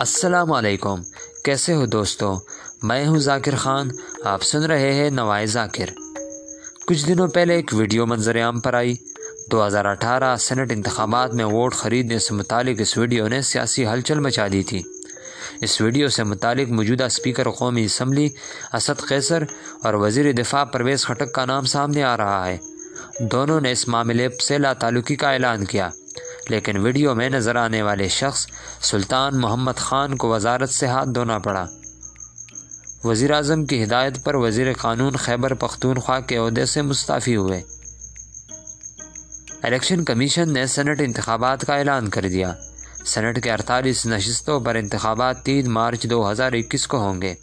السلام علیکم۔ کیسے ہو دوستو؟ میں ہوں ذاکر خان، آپ سن رہے ہیں نوائے ذاکر۔ کچھ دنوں پہلے ایک ویڈیو منظر عام پر آئی۔ دو ہزار اٹھارہ سینٹ انتخابات میں ووٹ خریدنے سے متعلق اس ویڈیو نے سیاسی ہلچل مچا دی تھی۔ اس ویڈیو سے متعلق موجودہ اسپیکر قومی اسمبلی اسد قیصر اور وزیر دفاع پرویز خٹک کا نام سامنے آ رہا ہے۔ دونوں نے اس معاملے سے لا تعلقی کا اعلان کیا۔ لیکن ویڈیو میں نظر آنے والے شخص سلطان محمد خان کو وزارت سے ہاتھ دھونا پڑا۔ وزیر اعظم کی ہدایت پر وزیر قانون خیبر پختونخوا کے عہدے سے مستعفی ہوئے۔ الیکشن کمیشن نے سینٹ انتخابات کا اعلان کر دیا۔ سینٹ کے اڑتالیس نشستوں پر انتخابات تین مارچ دو ہزار اکیس کو ہوں گے۔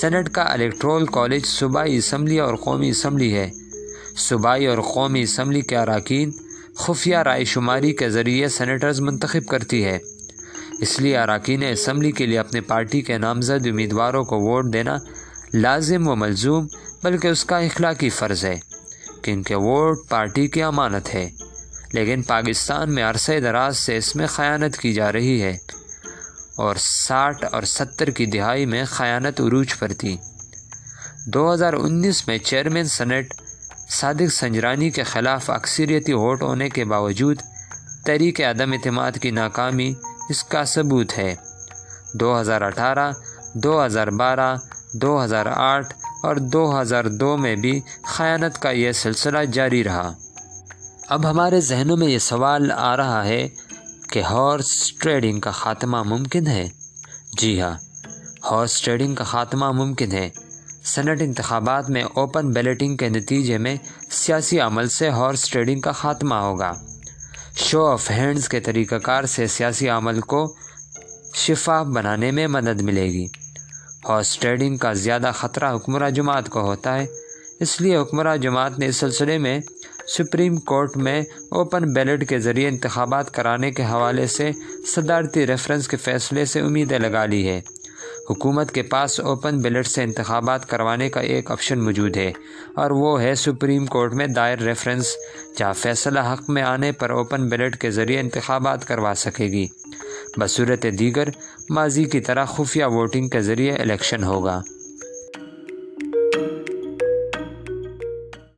سینٹ کا الیکٹرول کالج صوبائی اسمبلی اور قومی اسمبلی ہے۔ صوبائی اور قومی اسمبلی کے اراکین خفیہ رائے شماری کے ذریعے سینیٹرز منتخب کرتی ہے۔ اس لیے اراکین اسمبلی کے لیے اپنے پارٹی کے نامزد امیدواروں کو ووٹ دینا لازم و ملزوم، بلکہ اس کا اخلاقی فرض ہے، کیونکہ ووٹ پارٹی کی امانت ہے۔ لیکن پاکستان میں عرصہ دراز سے اس میں خیانت کی جا رہی ہے، اور ساٹھ اور ستر کی دہائی میں خیانت عروج پر تھی۔ دو ہزار انیس میں چیئرمین سینٹ صادق سنجرانی کے خلاف اکثریتی ووٹ ہونے کے باوجود تحریک عدم اعتماد کی ناکامی اس کا ثبوت ہے۔ دو ہزار اٹھارہ، دو ہزار بارہ، دو ہزار آٹھ اور دو ہزار دو میں بھی خیانت کا یہ سلسلہ جاری رہا۔ اب ہمارے ذہنوں میں یہ سوال آ رہا ہے کہ ہارس ٹریڈنگ کا خاتمہ ممکن ہے؟ جی ہاں ہارس ٹریڈنگ کا خاتمہ ممکن ہے۔ سینٹ انتخابات میں اوپن بیلٹنگ کے نتیجے میں سیاسی عمل سے ہارس ٹریڈنگ کا خاتمہ ہوگا۔ شو آف ہینڈز کے طریقہ کار سے سیاسی عمل کو شفاف بنانے میں مدد ملے گی۔ ہارس ٹریڈنگ کا زیادہ خطرہ حکمراں جماعت کو ہوتا ہے، اس لیے حکمراں جماعت نے اس سلسلے میں سپریم کورٹ میں اوپن بیلٹ کے ذریعے انتخابات کرانے کے حوالے سے صدارتی ریفرنس کے فیصلے سے امیدیں لگا لی ہے حکومت کے پاس اوپن بیلٹ سے انتخابات کروانے کا ایک آپشن موجود ہے اور وہ ہے سپریم کورٹ میں دائر ریفرنس، جہاں فیصلہ حق میں آنے پر اوپن بیلٹ کے ذریعے انتخابات کروا سکے گی۔ بصورت دیگر، ماضی کی طرح خفیہ ووٹنگ کے ذریعے الیکشن ہوگا۔